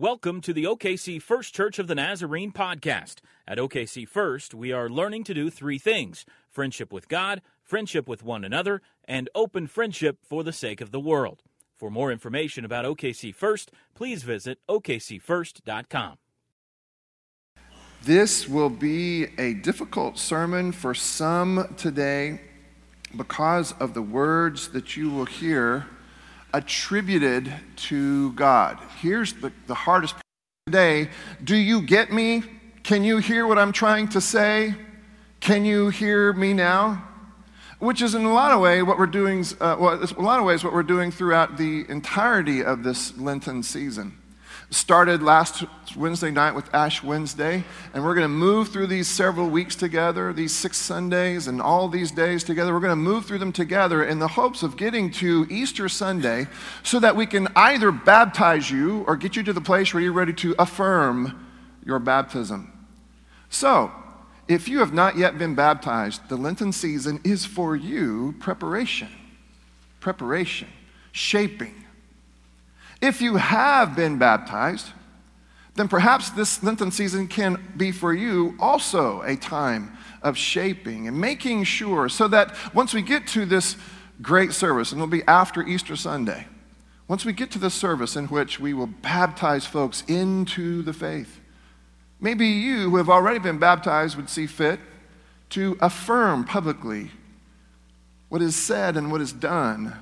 Welcome to the OKC First Church of the Nazarene podcast. At OKC First, we are learning to do three things friendship with God, friendship with one another, and open friendship for the sake of the world. For more information about OKC First, please visit okcfirst.com. This will be a difficult sermon for some today because of the words that you will hear attributed to God. Here's the, the hardest part today. Do you get me? Can you hear what I'm trying to say? Can you hear me now? Which is in a lot of ways what we're doing, uh, well, a lot of ways what we're doing throughout the entirety of this Lenten season started last Wednesday night with Ash Wednesday, and we're going to move through these several weeks together, these six Sundays and all these days together. We're going to move through them together in the hopes of getting to Easter Sunday so that we can either baptize you or get you to the place where you're ready to affirm your baptism. So, if you have not yet been baptized, the Lenten season is for you preparation, preparation, shaping if you have been baptized, then perhaps this Lenten season can be for you also a time of shaping and making sure so that once we get to this great service, and it'll be after Easter Sunday, once we get to the service in which we will baptize folks into the faith, maybe you who have already been baptized would see fit to affirm publicly what is said and what is done,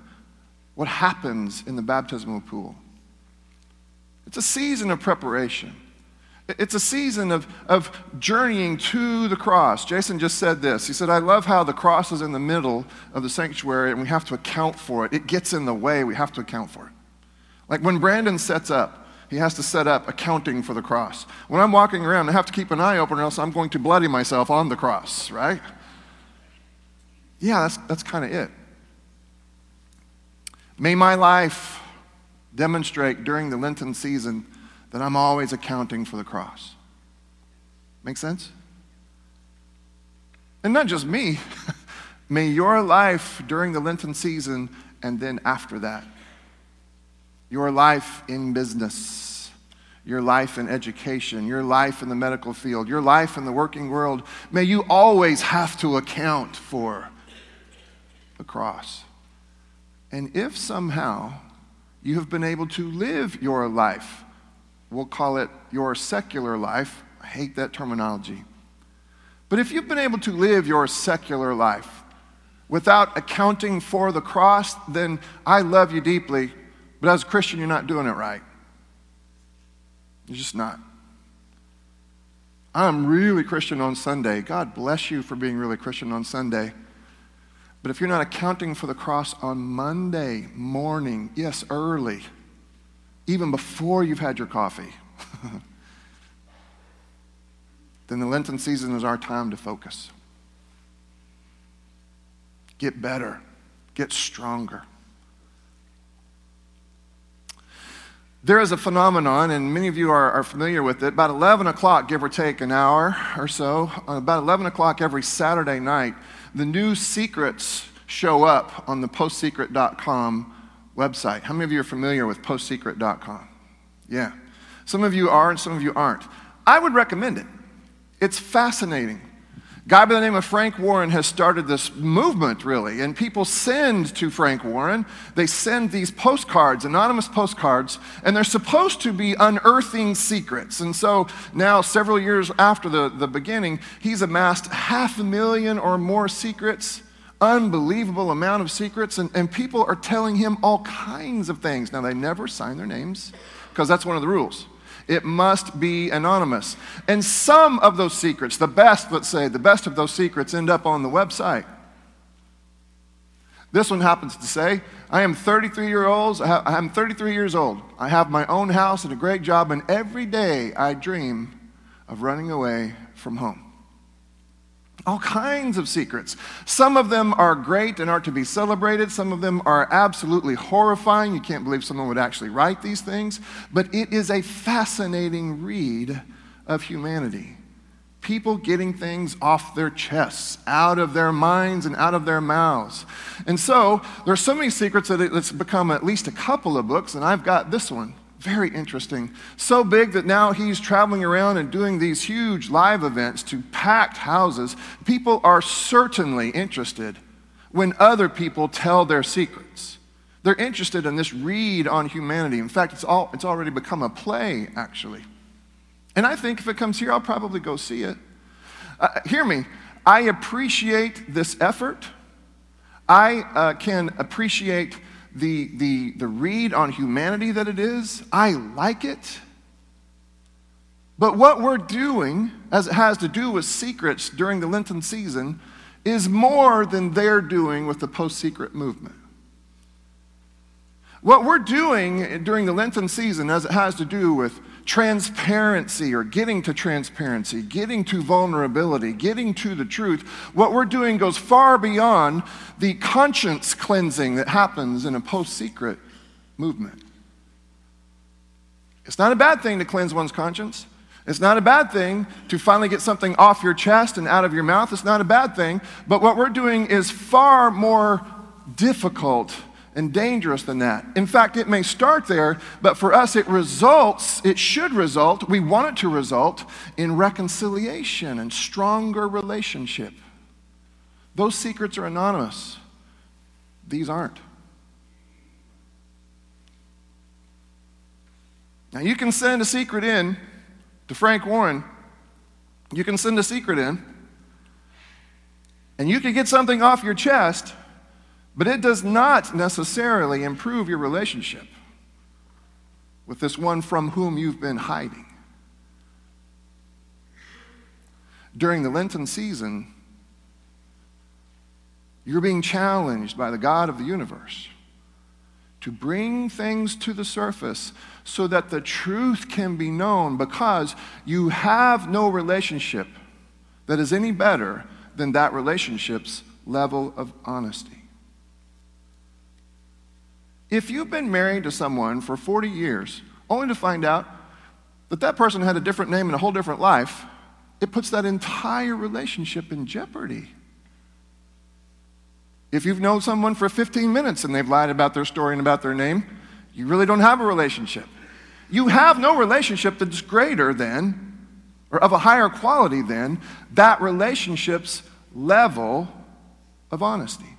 what happens in the baptismal pool. It's a season of preparation. It's a season of, of journeying to the cross. Jason just said this. He said, I love how the cross is in the middle of the sanctuary and we have to account for it. It gets in the way, we have to account for it. Like when Brandon sets up, he has to set up accounting for the cross. When I'm walking around, I have to keep an eye open or else I'm going to bloody myself on the cross, right? Yeah, that's, that's kind of it. May my life demonstrate during the Lenten season that I'm always accounting for the cross. Make sense? And not just me. May your life during the Lenten season and then after that, your life in business, your life in education, your life in the medical field, your life in the working world, may you always have to account for the cross. And if somehow you have been able to live your life. We'll call it your secular life. I hate that terminology. But if you've been able to live your secular life without accounting for the cross, then I love you deeply, but as a Christian, you're not doing it right. You're just not. I'm really Christian on Sunday. God bless you for being really Christian on Sunday. But if you're not accounting for the cross on Monday morning, yes, early, even before you've had your coffee, then the Lenten season is our time to focus. Get better, get stronger. There is a phenomenon, and many of you are, are, familiar with it. About 11 o'clock, give or take an hour or so, uh, about 11 o'clock every Saturday night, the new secrets show up on the postsecret.com website. How many of you are familiar with postsecret.com? Yeah. Some of you are, and some of you aren't. I would recommend it. It's fascinating. Guy by the name of Frank Warren has started this movement, really, and people send to Frank Warren. They send these postcards, anonymous postcards, and they're supposed to be unearthing secrets. And so now, several years after the, the beginning, he's amassed half a million or more secrets unbelievable amount of secrets, and, and people are telling him all kinds of things. Now, they never sign their names because that's one of the rules. It must be anonymous. And some of those secrets, the best, let's say, the best of those secrets end up on the website. This one happens to say, I am 33 years old. I am 33 years old. I have my own house and a great job, and every day I dream of running away from home. All kinds of secrets. Some of them are great and are to be celebrated. Some of them are absolutely horrifying. You can't believe someone would actually write these things. But it is a fascinating read of humanity. People getting things off their chests, out of their minds and out of their mouths. And so there are so many secrets that it's become at least a couple of books, and I've got this one Very interesting. So big that now he's traveling around and doing these huge live events to packed houses. People are certainly interested when other people tell their secrets. They're interested in this read on humanity. In fact, it's, all, it's already become a play, actually. And I think if it comes here, I'll probably go see it. Uh, hear me. I appreciate this effort. I uh, can appreciate the, the, the read on humanity that it is. I like it. But what we're doing, as it has to do with secrets during the Lenten season, is more than they're doing with the post secret movement. What we're doing during the Lenten season, as it has to do with transparency or getting to transparency, getting to vulnerability, getting to the truth, what we're doing goes far beyond the conscience cleansing that happens in a post secret movement. It's not a bad thing to cleanse one's conscience. It's not a bad thing to finally get something off your chest and out of your mouth. It's not a bad thing. But what we're doing is far more difficult and dangerous than that. In fact, it may start there, but for us, it results, it should result, we want it to result in reconciliation and stronger relationship. Those secrets are anonymous, these aren't. Now, you can send a secret in to Frank Warren, you can send a secret in, and you can get something off your chest but it does not necessarily improve your relationship with this one from whom you've been hiding. During the Lenten season, you're being challenged by the God of the universe to bring things to the surface so that the truth can be known because you have no relationship that is any better than that relationship's level of honesty. If you've been married to someone for 40 years, only to find out that that person had a different name and a whole different life, it puts that entire relationship in jeopardy. If you've known someone for 15 minutes and they've lied about their story and about their name, you really don't have a relationship. You have no relationship that's greater than, or of a higher quality than, that relationship's level of honesty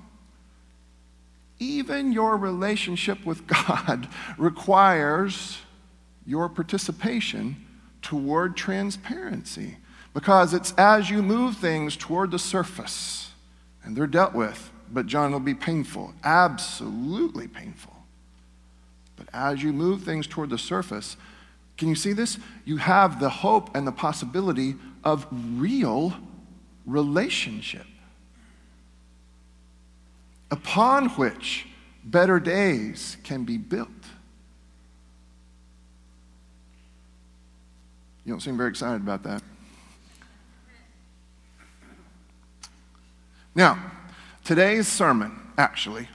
even your relationship with God requires your participation toward transparency. Because it's as you move things toward the surface, and they're dealt with, but John will be painful, absolutely painful. But as you move things toward the surface, can you see this? You have the hope and the possibility of real relationship upon which better days can be built. You don't seem very excited about that. Now, today's sermon, actually,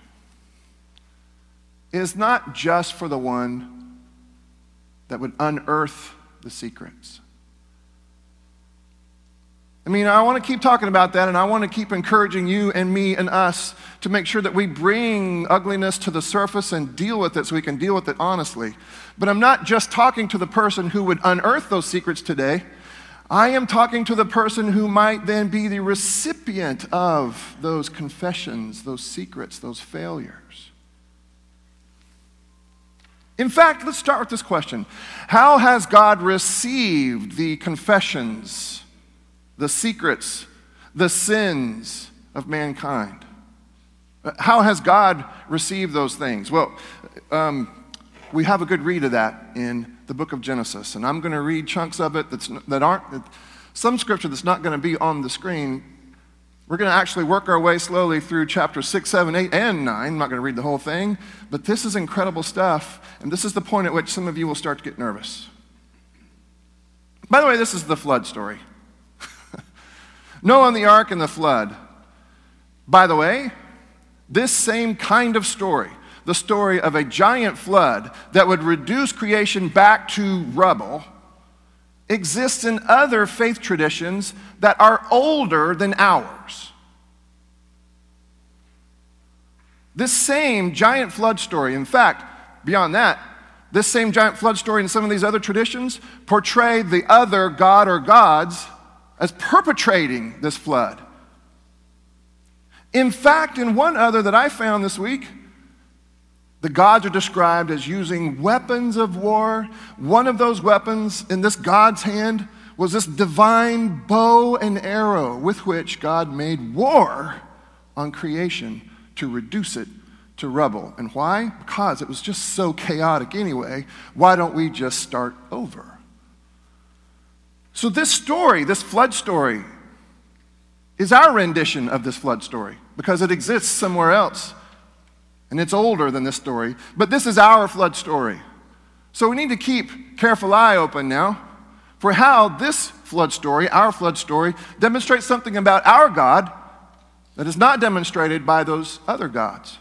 is not just for the one that would unearth the secrets. I mean, I want to keep talking about that, and I want to keep encouraging you and me and us to make sure that we bring ugliness to the surface and deal with it so we can deal with it honestly. But I'm not just talking to the person who would unearth those secrets today. I am talking to the person who might then be the recipient of those confessions, those secrets, those failures. In fact, let's start with this question How has God received the confessions? The secrets, the sins of mankind. How has God received those things? Well, um, we have a good read of that in the book of Genesis, and I'm going to read chunks of it that's, that aren't, some scripture that's not going to be on the screen. We're going to actually work our way slowly through chapter 6, 7, 8, and 9. I'm not going to read the whole thing, but this is incredible stuff, and this is the point at which some of you will start to get nervous. By the way, this is the flood story. Noah and the ark and the flood. By the way, this same kind of story, the story of a giant flood that would reduce creation back to rubble, exists in other faith traditions that are older than ours. This same giant flood story, in fact, beyond that, this same giant flood story in some of these other traditions portray the other god or gods as perpetrating this flood. In fact, in one other that I found this week, the gods are described as using weapons of war. One of those weapons in this God's hand was this divine bow and arrow with which God made war on creation to reduce it to rubble. And why? Because it was just so chaotic anyway. Why don't we just start over? So, this story, this flood story, is our rendition of this flood story because it exists somewhere else. And it's older than this story. But this is our flood story. So, we need to keep careful eye open now for how this flood story, our flood story, demonstrates something about our God that is not demonstrated by those other gods.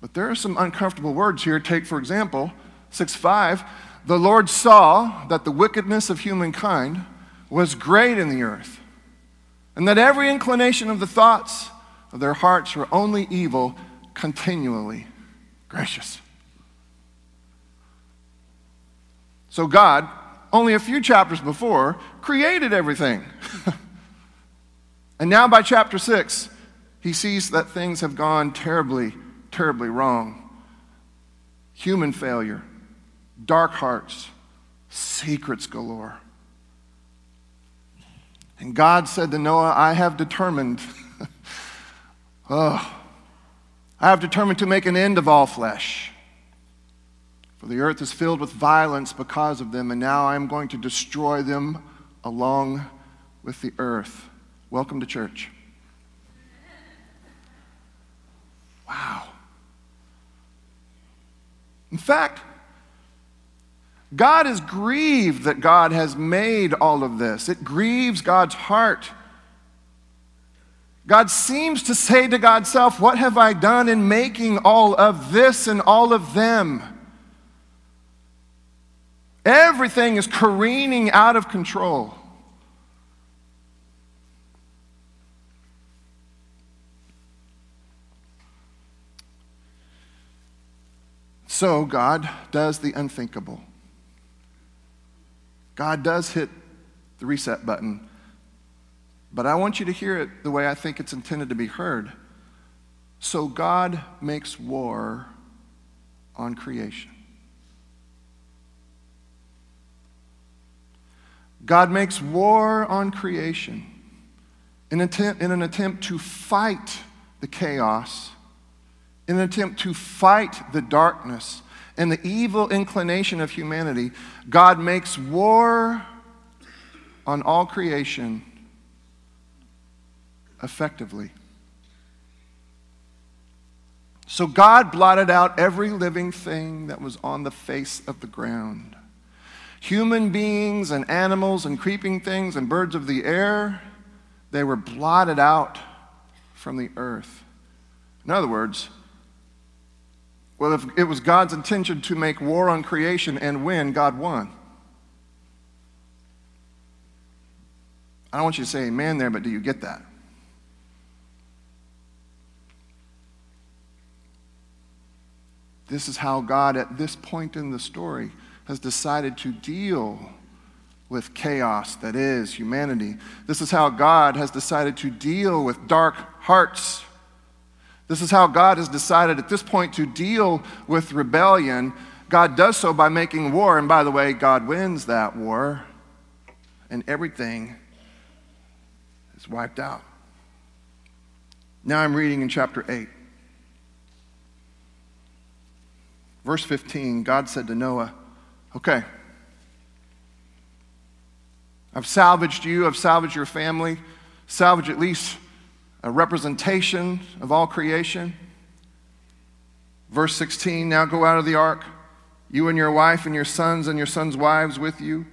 But there are some uncomfortable words here. Take, for example, 6 5. The Lord saw that the wickedness of humankind was great in the earth, and that every inclination of the thoughts of their hearts were only evil continually. Gracious. So, God, only a few chapters before, created everything. and now, by chapter 6, he sees that things have gone terribly terribly wrong. Human failure, dark hearts, secrets galore. And God said to Noah, I have determined, oh, I have determined to make an end of all flesh. For the earth is filled with violence because of them, and now I am going to destroy them along with the earth. Welcome to church. Wow. In fact, God is grieved that God has made all of this. It grieves God's heart. God seems to say to God's self, What have I done in making all of this and all of them? Everything is careening out of control. So God does the unthinkable. God does hit the reset button, but I want you to hear it the way I think it's intended to be heard. So God makes war on creation. God makes war on creation in, attempt, in an attempt to fight the chaos in an attempt to fight the darkness and the evil inclination of humanity, God makes war on all creation effectively. So God blotted out every living thing that was on the face of the ground. Human beings and animals and creeping things and birds of the air, they were blotted out from the earth. In other words, well, if it was God's intention to make war on creation and win, God won. I don't want you to say amen there, but do you get that? This is how God, at this point in the story, has decided to deal with chaos that is humanity. This is how God has decided to deal with dark hearts this is how God has decided at this point to deal with rebellion. God does so by making war, and by the way, God wins that war, and everything is wiped out. Now I'm reading in chapter 8. Verse 15 God said to Noah, Okay, I've salvaged you, I've salvaged your family, salvage at least a representation of all creation. Verse 16 Now go out of the ark, you and your wife and your sons and your sons' wives with you.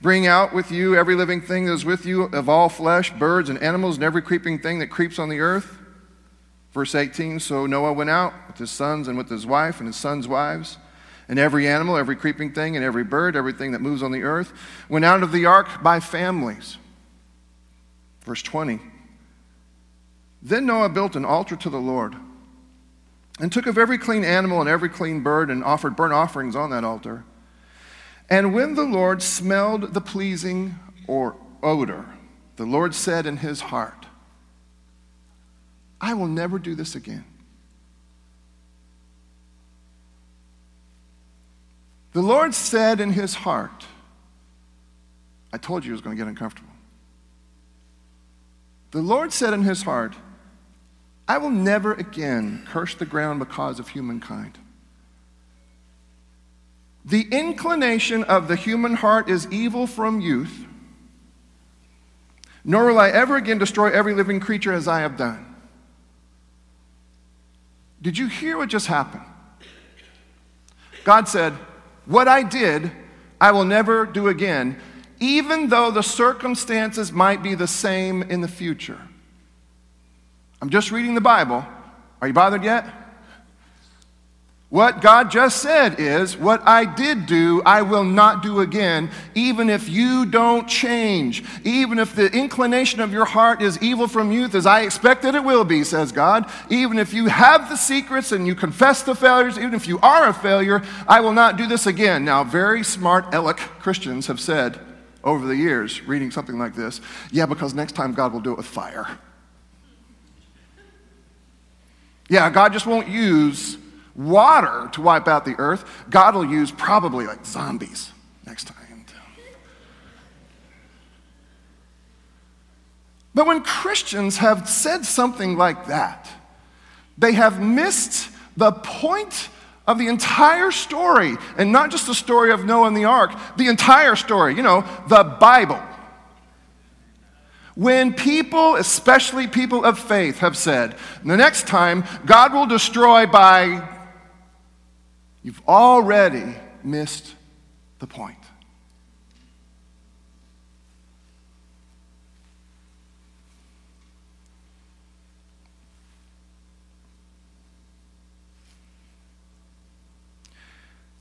Bring out with you every living thing that is with you of all flesh, birds and animals, and every creeping thing that creeps on the earth. Verse 18 So Noah went out with his sons and with his wife and his sons' wives, and every animal, every creeping thing, and every bird, everything that moves on the earth, went out of the ark by families. Verse 20 then Noah built an altar to the Lord and took of every clean animal and every clean bird and offered burnt offerings on that altar. And when the Lord smelled the pleasing or odor, the Lord said in his heart, I will never do this again. The Lord said in his heart, I told you it was going to get uncomfortable. The Lord said in his heart, I will never again curse the ground because of humankind. The inclination of the human heart is evil from youth, nor will I ever again destroy every living creature as I have done. Did you hear what just happened? God said, What I did, I will never do again, even though the circumstances might be the same in the future. I'm just reading the Bible. Are you bothered yet? What God just said is, What I did do, I will not do again, even if you don't change. Even if the inclination of your heart is evil from youth, as I expect that it will be, says God. Even if you have the secrets and you confess the failures, even if you are a failure, I will not do this again. Now, very smart Alec Christians have said over the years, reading something like this, yeah, because next time God will do it with fire. Yeah, God just won't use water to wipe out the earth. God will use probably like zombies next time. But when Christians have said something like that, they have missed the point of the entire story, and not just the story of Noah and the ark, the entire story, you know, the Bible. When people, especially people of faith, have said, the next time God will destroy by, you've already missed the point.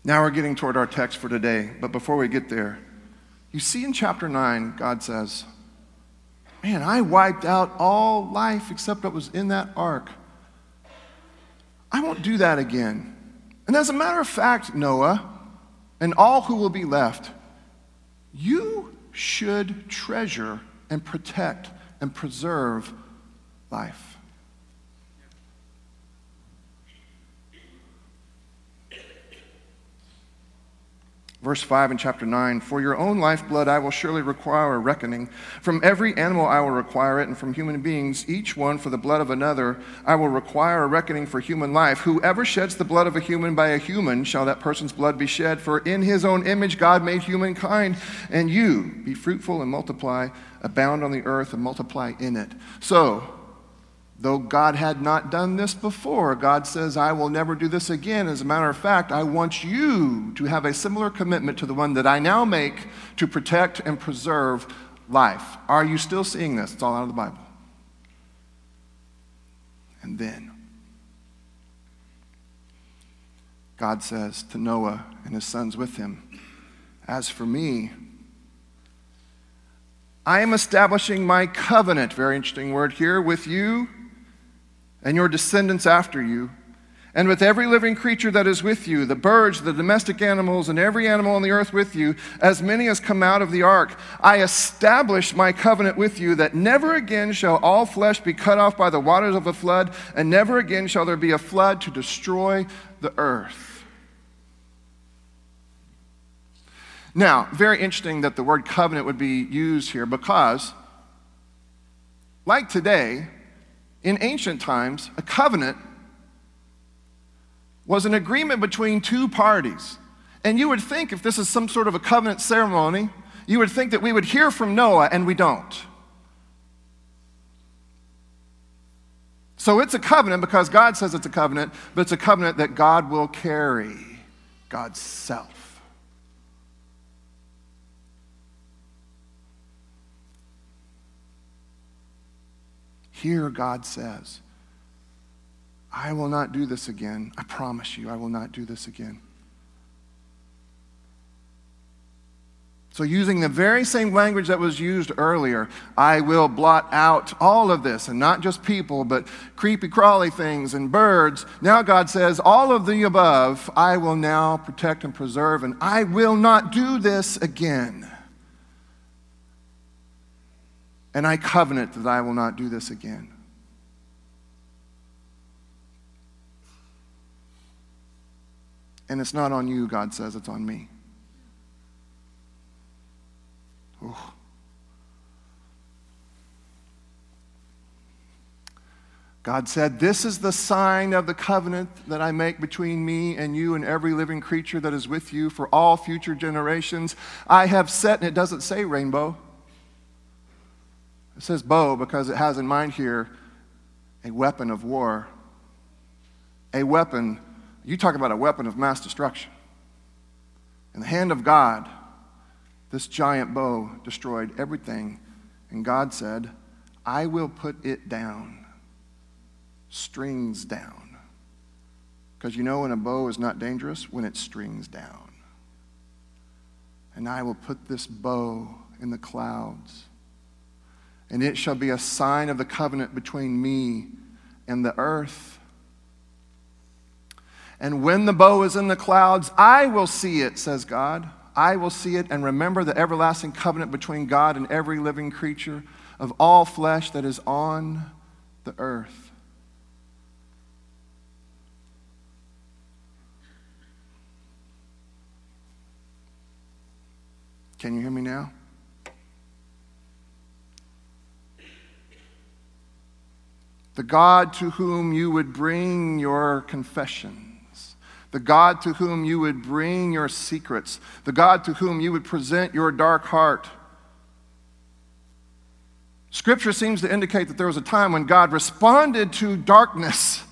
Now we're getting toward our text for today, but before we get there, you see in chapter 9, God says, Man, I wiped out all life except what was in that ark. I won't do that again. And as a matter of fact, Noah, and all who will be left, you should treasure and protect and preserve life. Verse 5 in chapter 9 For your own lifeblood I will surely require a reckoning. From every animal I will require it, and from human beings, each one for the blood of another, I will require a reckoning for human life. Whoever sheds the blood of a human by a human, shall that person's blood be shed. For in his own image God made humankind. And you, be fruitful and multiply, abound on the earth and multiply in it. So, Though God had not done this before, God says, I will never do this again. As a matter of fact, I want you to have a similar commitment to the one that I now make to protect and preserve life. Are you still seeing this? It's all out of the Bible. And then, God says to Noah and his sons with him, As for me, I am establishing my covenant, very interesting word here, with you and your descendants after you, and with every living creature that is with you, the birds, the domestic animals, and every animal on the earth with you, as many as come out of the ark. I establish my covenant with you that never again shall all flesh be cut off by the waters of a flood, and never again shall there be a flood to destroy the earth. Now, very interesting that the word covenant would be used here because, like today, in ancient times, a covenant was an agreement between two parties. And you would think, if this is some sort of a covenant ceremony, you would think that we would hear from Noah, and we don't. So it's a covenant because God says it's a covenant, but it's a covenant that God will carry God's self. Here, God says, I will not do this again. I promise you, I will not do this again. So, using the very same language that was used earlier, I will blot out all of this, and not just people, but creepy crawly things and birds. Now, God says, all of the above, I will now protect and preserve, and I will not do this again. And I covenant that I will not do this again. And it's not on you, God says, it's on me. Ooh. God said, This is the sign of the covenant that I make between me and you and every living creature that is with you for all future generations. I have set, and it doesn't say rainbow, it says bow because it has in mind here a weapon of war. A weapon, you talk about a weapon of mass destruction. In the hand of God, this giant bow destroyed everything. And God said, I will put it down, strings down. Because you know when a bow is not dangerous? When it strings down. And I will put this bow in the clouds. And it shall be a sign of the covenant between me and the earth. And when the bow is in the clouds, I will see it, says God. I will see it and remember the everlasting covenant between God and every living creature of all flesh that is on the earth. Can you hear me now? The God to whom you would bring your confessions, the God to whom you would bring your secrets, the God to whom you would present your dark heart. Scripture seems to indicate that there was a time when God responded to darkness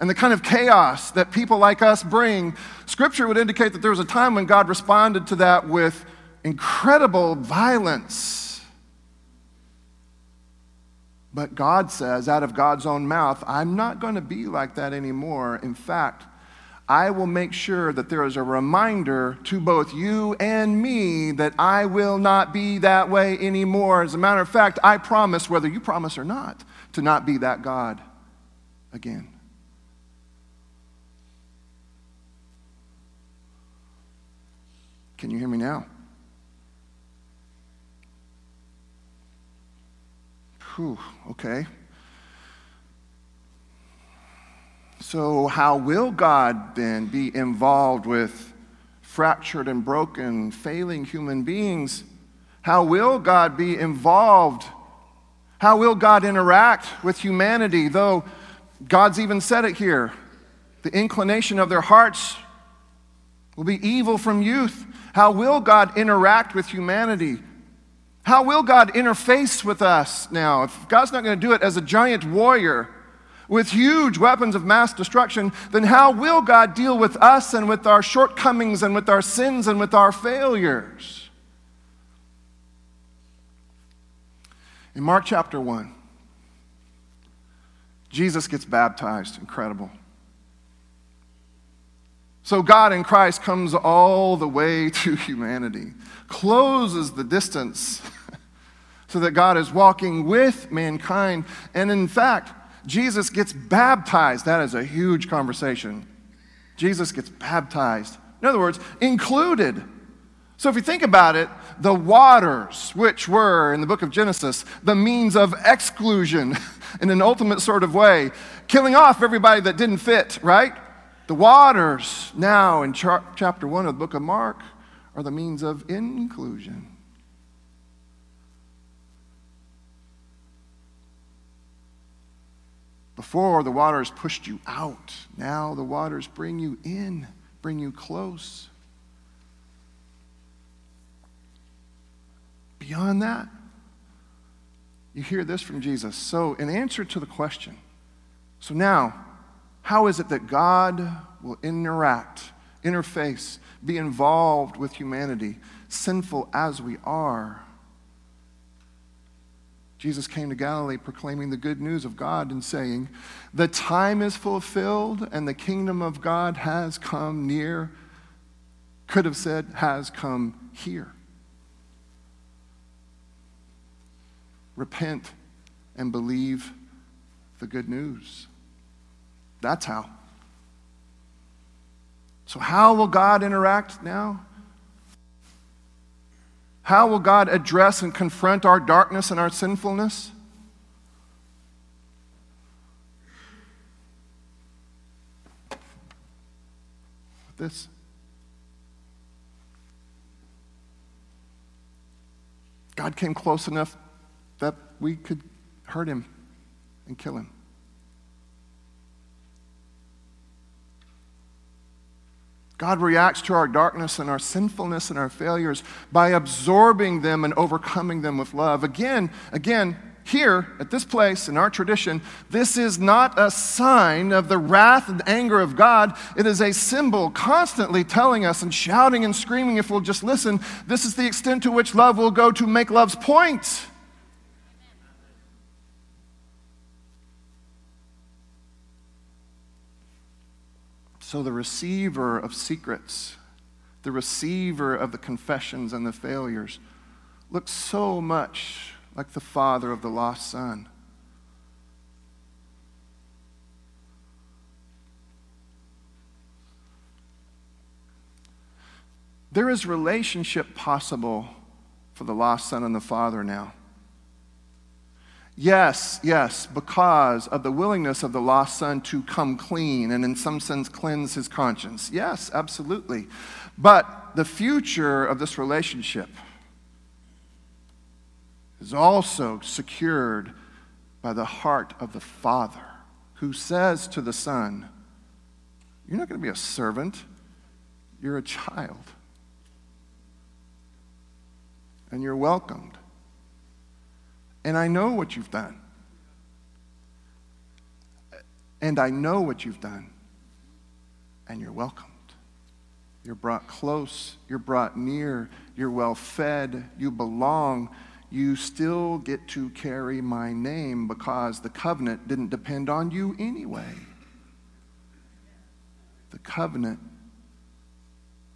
and the kind of chaos that people like us bring. Scripture would indicate that there was a time when God responded to that with incredible violence. But God says, out of God's own mouth, I'm not going to be like that anymore. In fact, I will make sure that there is a reminder to both you and me that I will not be that way anymore. As a matter of fact, I promise, whether you promise or not, to not be that God again. Can you hear me now? Whew, okay. So, how will God then be involved with fractured and broken, failing human beings? How will God be involved? How will God interact with humanity? Though God's even said it here the inclination of their hearts will be evil from youth. How will God interact with humanity? How will God interface with us now? If God's not going to do it as a giant warrior, with huge weapons of mass destruction, then how will God deal with us and with our shortcomings and with our sins and with our failures? In Mark chapter 1, Jesus gets baptized. Incredible. So God in Christ comes all the way to humanity, closes the distance so that God is walking with mankind. And in fact, Jesus gets baptized. That is a huge conversation. Jesus gets baptized. In other words, included. So if you think about it, the waters, which were in the book of Genesis, the means of exclusion in an ultimate sort of way, killing off everybody that didn't fit, right? The waters now in chapter 1 of the book of Mark are the means of inclusion. Before, the waters pushed you out. Now, the waters bring you in, bring you close. Beyond that, you hear this from Jesus. So, in answer to the question, so now, how is it that God will interact, interface, be involved with humanity, sinful as we are? Jesus came to Galilee proclaiming the good news of God and saying, The time is fulfilled and the kingdom of God has come near. Could have said, has come here. Repent and believe the good news. That's how. So, how will God interact now? How will God address and confront our darkness and our sinfulness? This. God came close enough that we could hurt him and kill him. God reacts to our darkness and our sinfulness and our failures by absorbing them and overcoming them with love. Again, again, here at this place in our tradition, this is not a sign of the wrath and anger of God. It is a symbol constantly telling us and shouting and screaming if we'll just listen. This is the extent to which love will go to make love's point. So, the receiver of secrets, the receiver of the confessions and the failures, looks so much like the father of the lost son. There is relationship possible for the lost son and the father now. Yes, yes, because of the willingness of the lost son to come clean and, in some sense, cleanse his conscience. Yes, absolutely. But the future of this relationship is also secured by the heart of the father who says to the son, You're not going to be a servant, you're a child. And you're welcomed. And I know what you've done. And I know what you've done. And you're welcomed. You're brought close. You're brought near. You're well fed. You belong. You still get to carry my name because the covenant didn't depend on you anyway. The covenant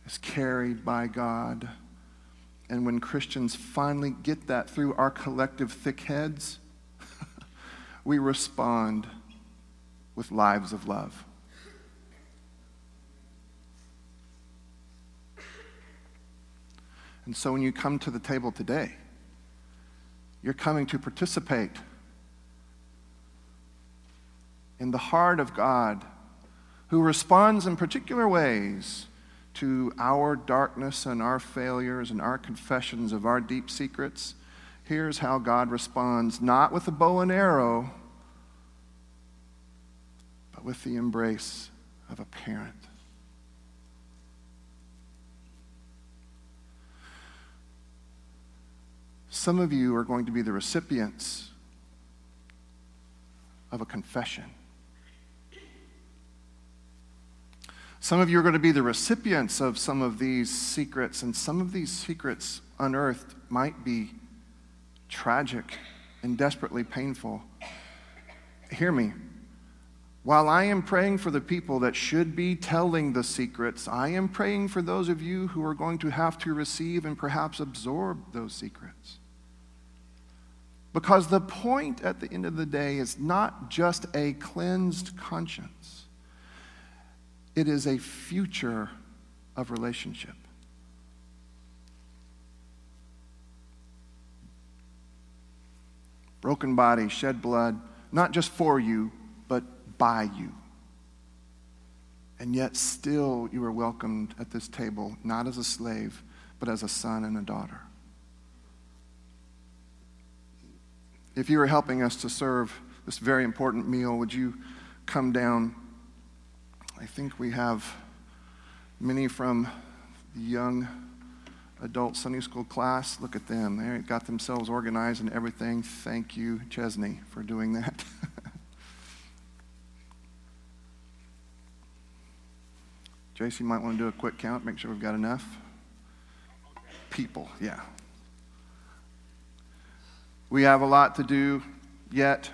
is carried by God. And when Christians finally get that through our collective thick heads, we respond with lives of love. And so when you come to the table today, you're coming to participate in the heart of God who responds in particular ways to our darkness and our failures and our confessions of our deep secrets, here's how God responds not with a bow and arrow, but with the embrace of a parent. Some of you are going to be the recipients of a confession. Some of you are going to be the recipients of some of these secrets, and some of these secrets unearthed might be tragic and desperately painful. Hear me. While I am praying for the people that should be telling the secrets, I am praying for those of you who are going to have to receive and perhaps absorb those secrets. Because the point at the end of the day is not just a cleansed conscience it is a future of relationship. Broken body, shed blood, not just for you, but by you. And yet, still, you are welcomed at this table, not as a slave, but as a son and a daughter. If you are helping us to serve this very important meal, would you come down? I think we have many from the young adult Sunday school class. Look at them. They got themselves organized and everything. Thank you, Chesney, for doing that. JC might want to do a quick count, make sure we've got enough. People, yeah. We have a lot to do yet.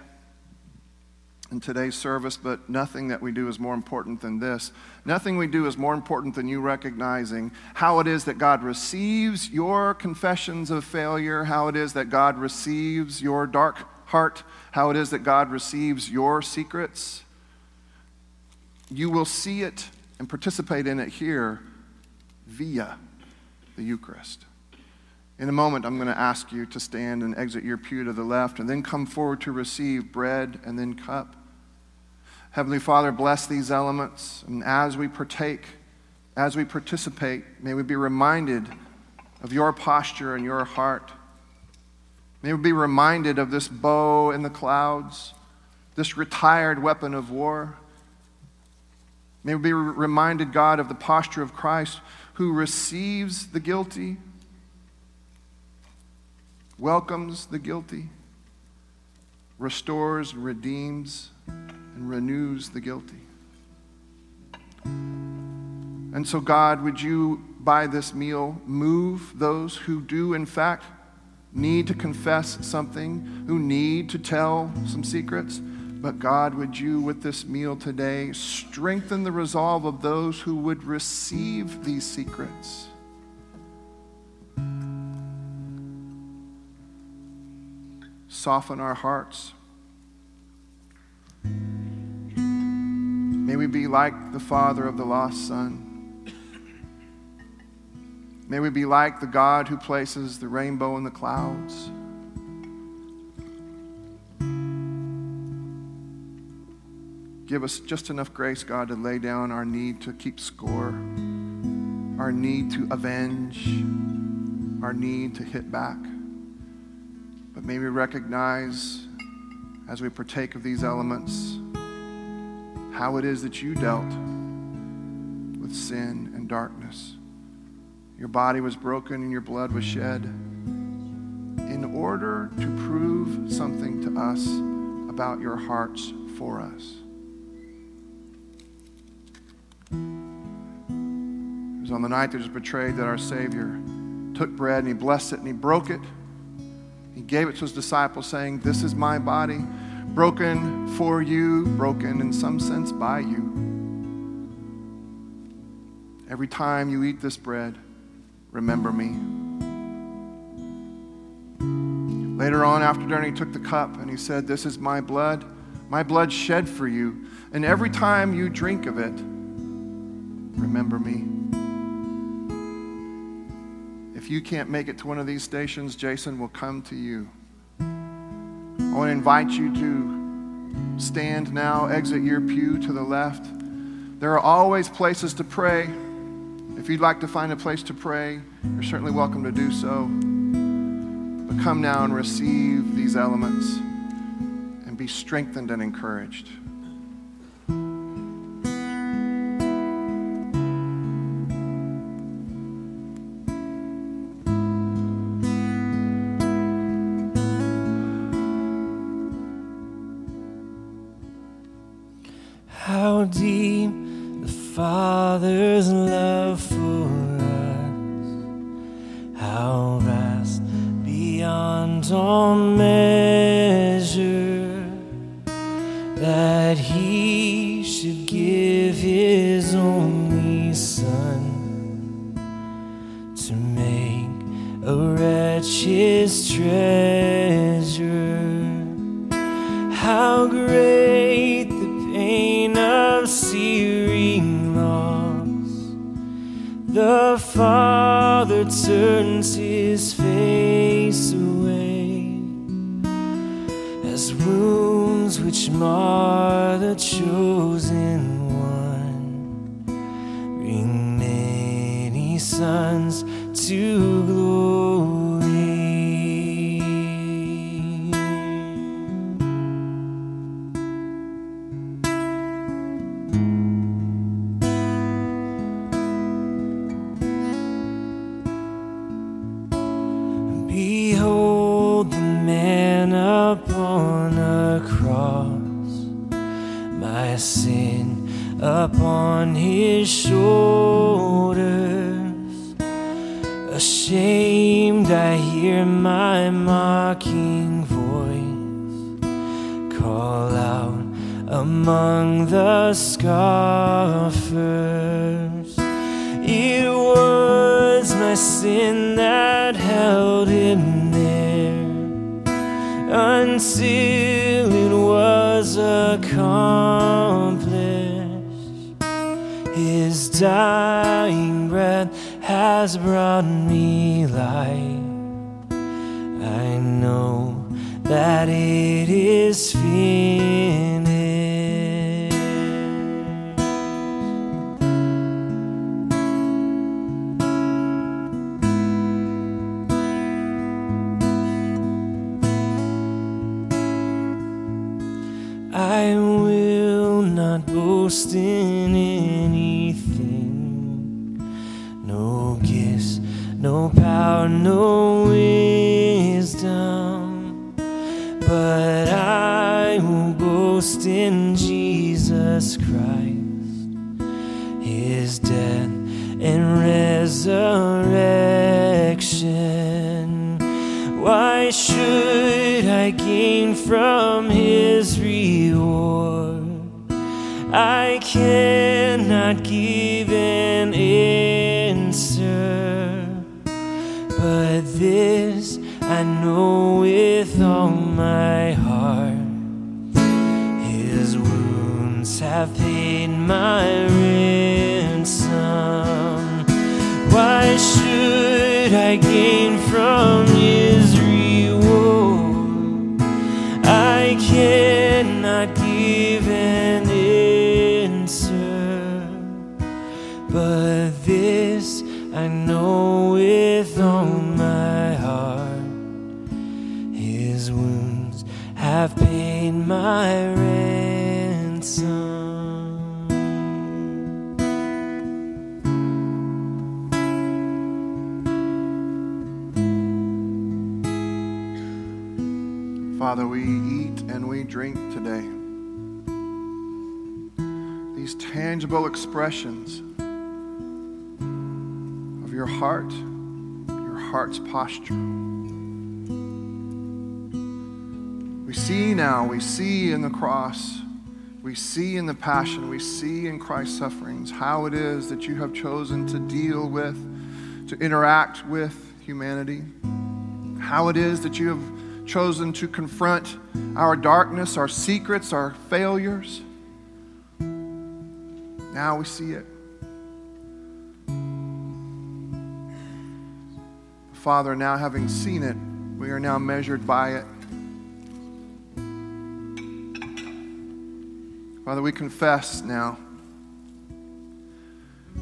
In today's service, but nothing that we do is more important than this. Nothing we do is more important than you recognizing how it is that God receives your confessions of failure, how it is that God receives your dark heart, how it is that God receives your secrets. You will see it and participate in it here via the Eucharist. In a moment, I'm going to ask you to stand and exit your pew to the left and then come forward to receive bread and then cup. Heavenly Father, bless these elements. And as we partake, as we participate, may we be reminded of your posture and your heart. May we be reminded of this bow in the clouds, this retired weapon of war. May we be reminded, God, of the posture of Christ who receives the guilty, welcomes the guilty, restores, and redeems and renews the guilty. And so, God, would you, by this meal, move those who do, in fact, need to confess something, who need to tell some secrets? But God, would you, with this meal today, strengthen the resolve of those who would receive these secrets? Soften our hearts May we be like the father of the lost son. May we be like the God who places the rainbow in the clouds. Give us just enough grace, God, to lay down our need to keep score, our need to avenge, our need to hit back. But may we recognize as we partake of these elements how it is that you dealt with sin and darkness. Your body was broken and your blood was shed in order to prove something to us about your hearts for us. It was on the night that was betrayed that our Savior took bread and he blessed it and he broke it. He gave it to his disciples, saying, This is my body broken for you, broken in some sense by you. Every time you eat this bread, remember me. Later on, after dinner, he took the cup and he said, This is my blood, my blood shed for you. And every time you drink of it, remember me. If you can't make it to one of these stations, Jason will come to you. I want to invite you to stand now, exit your pew to the left. There are always places to pray. If you'd like to find a place to pray, you're certainly welcome to do so. But come now and receive these elements and be strengthened and encouraged. his face away as wounds which mar the chosen one. Bring many sons to I know with all my heart. His wounds have paid my ransom. Father, we eat and we drink today. These tangible expressions your heart, your heart's posture. We see now, we see in the cross, we see in the passion, we see in Christ's sufferings how it is that you have chosen to deal with, to interact with humanity, how it is that you have chosen to confront our darkness, our secrets, our failures. Now we see it. Father, now having seen it, we are now measured by it. Father, we confess now.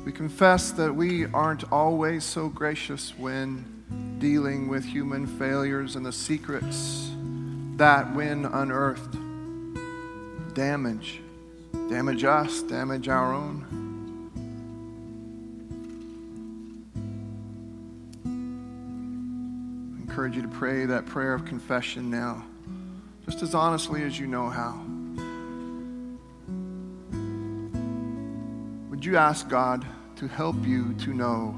We confess that we aren't always so gracious when dealing with human failures and the secrets that, when unearthed, damage, damage us, damage our own. Encourage you to pray that prayer of confession now, just as honestly as you know how. Would you ask God to help you to know?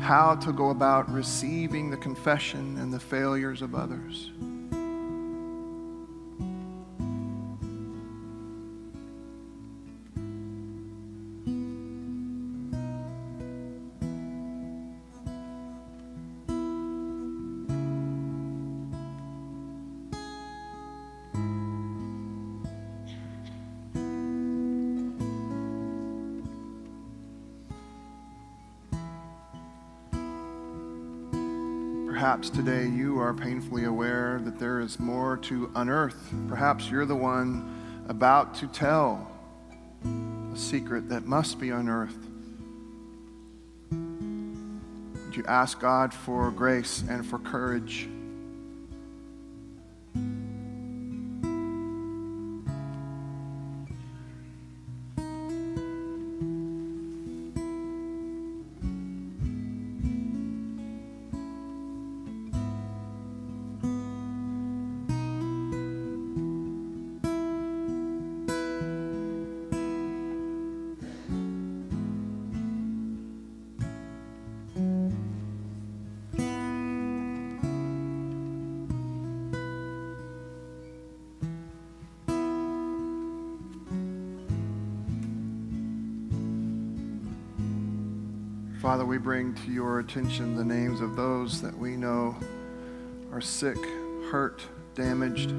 how to go about receiving the confession and the failures of others. Today you are painfully aware that there is more to unearth. Perhaps you're the one about to tell a secret that must be unearthed. Would you ask God for grace and for courage? Father, we bring to your attention the names of those that we know are sick, hurt, damaged.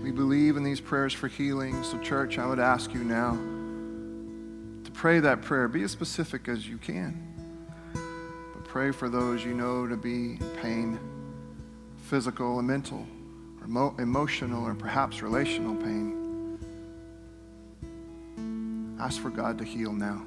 We believe in these prayers for healing. So, church, I would ask you now to pray that prayer. Be as specific as you can. But pray for those you know to be in pain, physical and mental, or emo- emotional, or perhaps relational pain. Ask for God to heal now.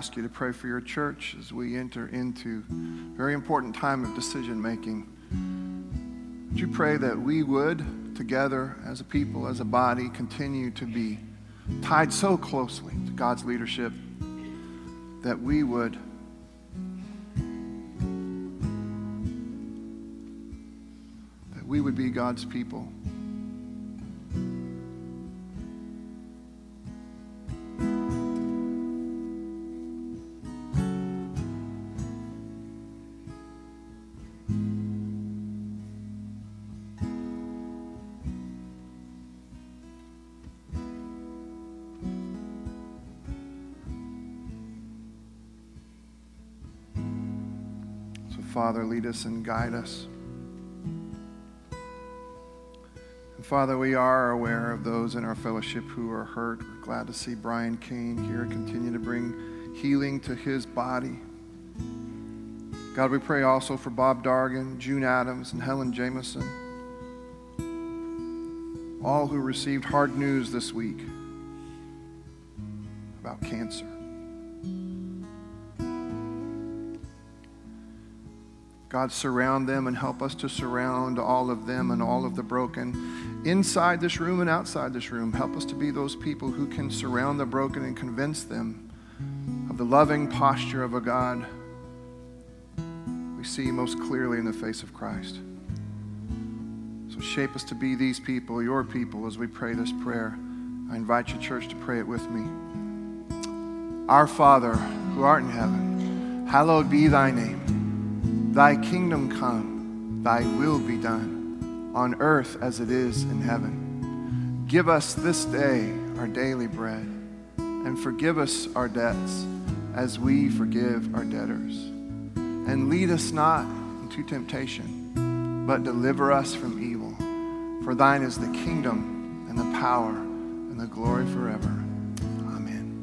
Ask you to pray for your church as we enter into a very important time of decision making. Would you pray that we would, together as a people, as a body, continue to be tied so closely to God's leadership that we would that we would be God's people. Father, lead us and guide us. And Father, we are aware of those in our fellowship who are hurt. We're glad to see Brian Kane here continue to bring healing to his body. God, we pray also for Bob Dargan, June Adams, and Helen Jameson, all who received hard news this week about cancer. God, surround them and help us to surround all of them and all of the broken inside this room and outside this room. Help us to be those people who can surround the broken and convince them of the loving posture of a God we see most clearly in the face of Christ. So shape us to be these people, your people, as we pray this prayer. I invite your church to pray it with me. Our Father, who art in heaven, hallowed be thy name. Thy kingdom come, thy will be done, on earth as it is in heaven. Give us this day our daily bread, and forgive us our debts as we forgive our debtors. And lead us not into temptation, but deliver us from evil. For thine is the kingdom, and the power, and the glory forever. Amen.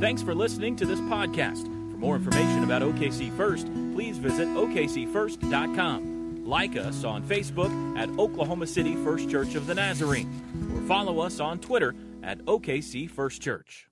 Thanks for listening to this podcast. More information about OKC First, please visit OKCFirst.com. Like us on Facebook at Oklahoma City First Church of the Nazarene, or follow us on Twitter at OKC First Church.